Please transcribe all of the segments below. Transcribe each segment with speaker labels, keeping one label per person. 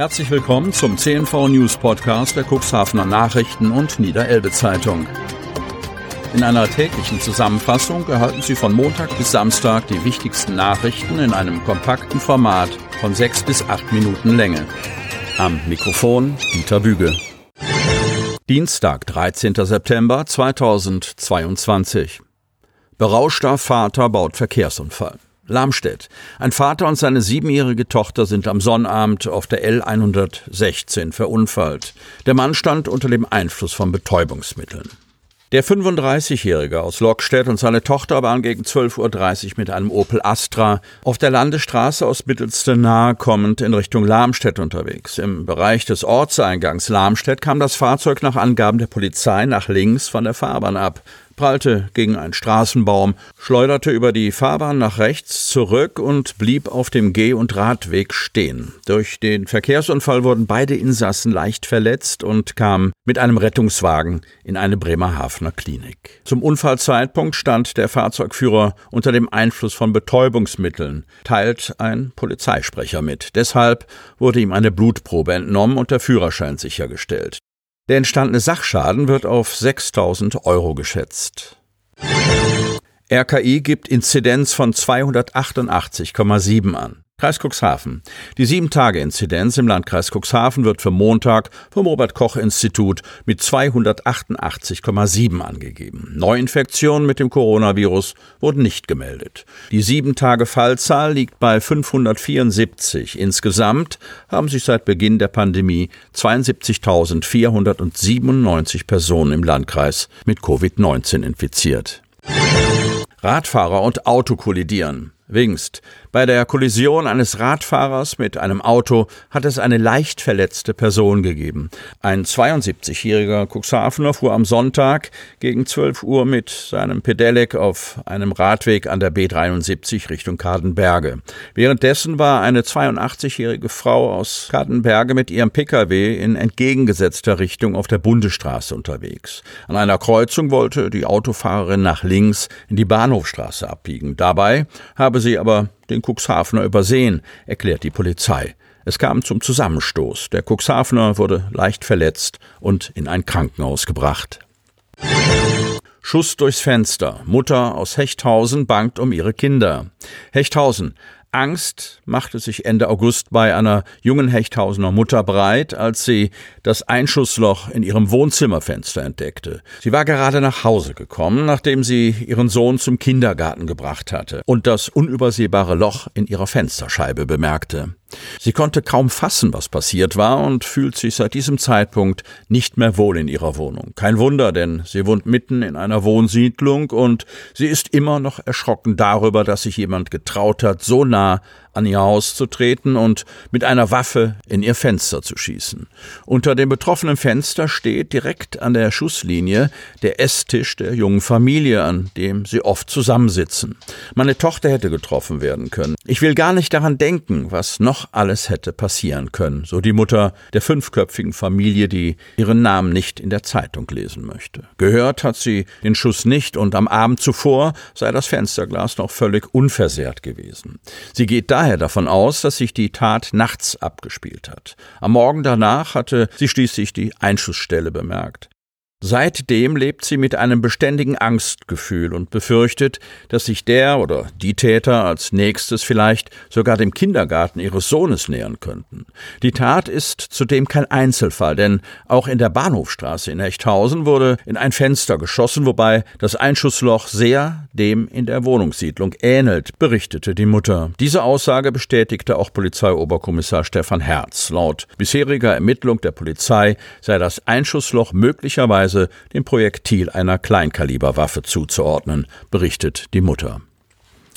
Speaker 1: Herzlich willkommen zum CNV News Podcast der Cuxhavener Nachrichten und Niederelbe Zeitung. In einer täglichen Zusammenfassung erhalten Sie von Montag bis Samstag die wichtigsten Nachrichten in einem kompakten Format von sechs bis acht Minuten Länge. Am Mikrofon Dieter Büge. Dienstag, 13. September 2022. Berauschter Vater baut Verkehrsunfall. Lamstedt. Ein Vater und seine siebenjährige Tochter sind am Sonnabend auf der L116 verunfallt. Der Mann stand unter dem Einfluss von Betäubungsmitteln. Der 35-Jährige aus Lockstedt und seine Tochter waren gegen 12.30 Uhr mit einem Opel Astra auf der Landesstraße aus Mittelste nahe kommend in Richtung Lamstedt unterwegs. Im Bereich des Ortseingangs Lamstedt kam das Fahrzeug nach Angaben der Polizei nach links von der Fahrbahn ab prallte gegen einen Straßenbaum, schleuderte über die Fahrbahn nach rechts zurück und blieb auf dem Geh- und Radweg stehen. Durch den Verkehrsunfall wurden beide Insassen leicht verletzt und kamen mit einem Rettungswagen in eine Bremerhavener Klinik. Zum Unfallzeitpunkt stand der Fahrzeugführer unter dem Einfluss von Betäubungsmitteln, teilt ein Polizeisprecher mit. Deshalb wurde ihm eine Blutprobe entnommen und der Führerschein sichergestellt. Der entstandene Sachschaden wird auf 6000 Euro geschätzt. RKI gibt Inzidenz von 288,7 an. Kreis Cuxhaven. Die Sieben-Tage-Inzidenz im Landkreis Cuxhaven wird für Montag vom Robert-Koch-Institut mit 288,7 angegeben. Neuinfektionen mit dem Coronavirus wurden nicht gemeldet. Die Sieben-Tage-Fallzahl liegt bei 574. Insgesamt haben sich seit Beginn der Pandemie 72.497 Personen im Landkreis mit Covid-19 infiziert. Radfahrer und Auto kollidieren. Wingst. Bei der Kollision eines Radfahrers mit einem Auto hat es eine leicht verletzte Person gegeben. Ein 72-jähriger Cuxhavener fuhr am Sonntag gegen 12 Uhr mit seinem Pedelec auf einem Radweg an der B73 Richtung Kadenberge. Währenddessen war eine 82-jährige Frau aus Kadenberge mit ihrem Pkw in entgegengesetzter Richtung auf der Bundesstraße unterwegs. An einer Kreuzung wollte die Autofahrerin nach links in die Bahnhofstraße abbiegen. Dabei habe sie aber den Cuxhavener übersehen, erklärt die Polizei. Es kam zum Zusammenstoß. Der Cuxhavener wurde leicht verletzt und in ein Krankenhaus gebracht. Schuss durchs Fenster. Mutter aus Hechthausen bangt um ihre Kinder. Hechthausen. Angst machte sich Ende August bei einer jungen Hechthausener Mutter breit, als sie das Einschussloch in ihrem Wohnzimmerfenster entdeckte. Sie war gerade nach Hause gekommen, nachdem sie ihren Sohn zum Kindergarten gebracht hatte und das unübersehbare Loch in ihrer Fensterscheibe bemerkte. Sie konnte kaum fassen, was passiert war und fühlt sich seit diesem Zeitpunkt nicht mehr wohl in ihrer Wohnung. Kein Wunder, denn sie wohnt mitten in einer Wohnsiedlung und sie ist immer noch erschrocken darüber, dass sich jemand getraut hat, so nah an ihr Haus zu treten und mit einer Waffe in ihr Fenster zu schießen. Unter dem betroffenen Fenster steht direkt an der Schusslinie der Esstisch der jungen Familie, an dem sie oft zusammensitzen. Meine Tochter hätte getroffen werden können. Ich will gar nicht daran denken, was noch alles hätte passieren können, so die Mutter der fünfköpfigen Familie, die ihren Namen nicht in der Zeitung lesen möchte. Gehört hat sie den Schuss nicht und am Abend zuvor sei das Fensterglas noch völlig unversehrt gewesen. Sie geht daher davon aus, dass sich die Tat nachts abgespielt hat. Am Morgen danach hatte sie schließlich die Einschussstelle bemerkt. Seitdem lebt sie mit einem beständigen Angstgefühl und befürchtet, dass sich der oder die Täter als nächstes vielleicht sogar dem Kindergarten ihres Sohnes nähern könnten. Die Tat ist zudem kein Einzelfall, denn auch in der Bahnhofstraße in Echthausen wurde in ein Fenster geschossen, wobei das Einschussloch sehr dem in der Wohnungssiedlung ähnelt, berichtete die Mutter. Diese Aussage bestätigte auch Polizeioberkommissar Stefan Herz. Laut bisheriger Ermittlung der Polizei sei das Einschussloch möglicherweise Weise dem Projektil einer Kleinkaliberwaffe zuzuordnen, berichtet die Mutter.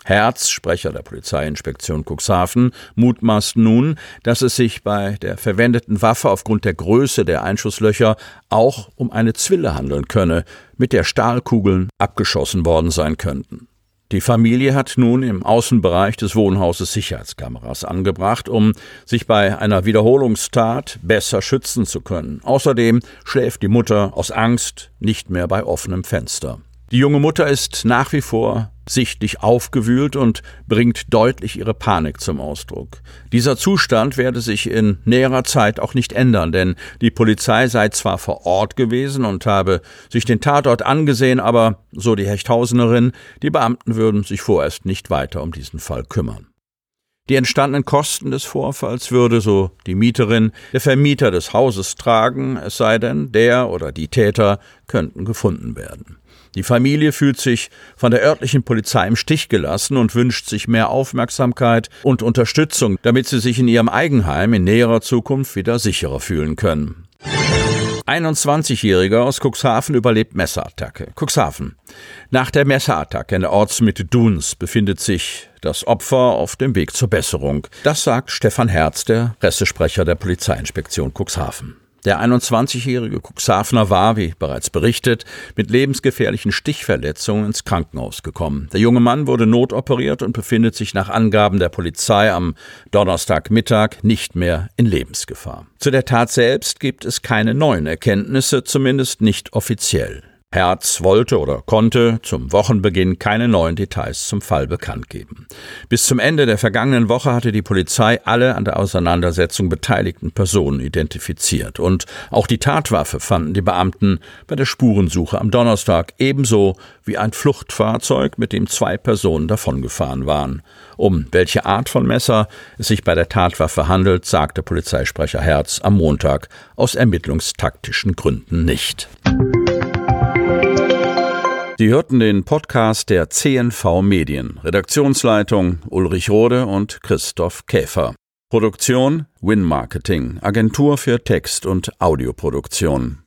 Speaker 1: Herz, Sprecher der Polizeiinspektion Cuxhaven, mutmaßt nun, dass es sich bei der verwendeten Waffe aufgrund der Größe der Einschusslöcher auch um eine Zwille handeln könne, mit der Stahlkugeln abgeschossen worden sein könnten. Die Familie hat nun im Außenbereich des Wohnhauses Sicherheitskameras angebracht, um sich bei einer Wiederholungstat besser schützen zu können. Außerdem schläft die Mutter aus Angst nicht mehr bei offenem Fenster. Die junge Mutter ist nach wie vor sichtlich aufgewühlt und bringt deutlich ihre Panik zum Ausdruck. Dieser Zustand werde sich in näherer Zeit auch nicht ändern, denn die Polizei sei zwar vor Ort gewesen und habe sich den Tatort angesehen, aber, so die Hechthausenerin, die Beamten würden sich vorerst nicht weiter um diesen Fall kümmern. Die entstandenen Kosten des Vorfalls würde, so die Mieterin, der Vermieter des Hauses tragen, es sei denn, der oder die Täter könnten gefunden werden. Die Familie fühlt sich von der örtlichen Polizei im Stich gelassen und wünscht sich mehr Aufmerksamkeit und Unterstützung, damit sie sich in ihrem Eigenheim in näherer Zukunft wieder sicherer fühlen können. 21-Jähriger aus Cuxhaven überlebt Messerattacke. Cuxhaven. Nach der Messerattacke in der Ortsmitte Duns befindet sich das Opfer auf dem Weg zur Besserung. Das sagt Stefan Herz, der Pressesprecher der Polizeiinspektion Cuxhaven. Der 21-jährige Cuxhavener war, wie bereits berichtet, mit lebensgefährlichen Stichverletzungen ins Krankenhaus gekommen. Der junge Mann wurde notoperiert und befindet sich nach Angaben der Polizei am Donnerstagmittag nicht mehr in Lebensgefahr. Zu der Tat selbst gibt es keine neuen Erkenntnisse, zumindest nicht offiziell. Herz wollte oder konnte zum Wochenbeginn keine neuen Details zum Fall bekannt geben. Bis zum Ende der vergangenen Woche hatte die Polizei alle an der Auseinandersetzung beteiligten Personen identifiziert und auch die Tatwaffe fanden die Beamten bei der Spurensuche am Donnerstag ebenso wie ein Fluchtfahrzeug, mit dem zwei Personen davongefahren waren. Um welche Art von Messer es sich bei der Tatwaffe handelt, sagte Polizeisprecher Herz am Montag aus ermittlungstaktischen Gründen nicht. Sie hörten den Podcast der CNV Medien. Redaktionsleitung Ulrich Rode und Christoph Käfer. Produktion Win Marketing, Agentur für Text- und Audioproduktion.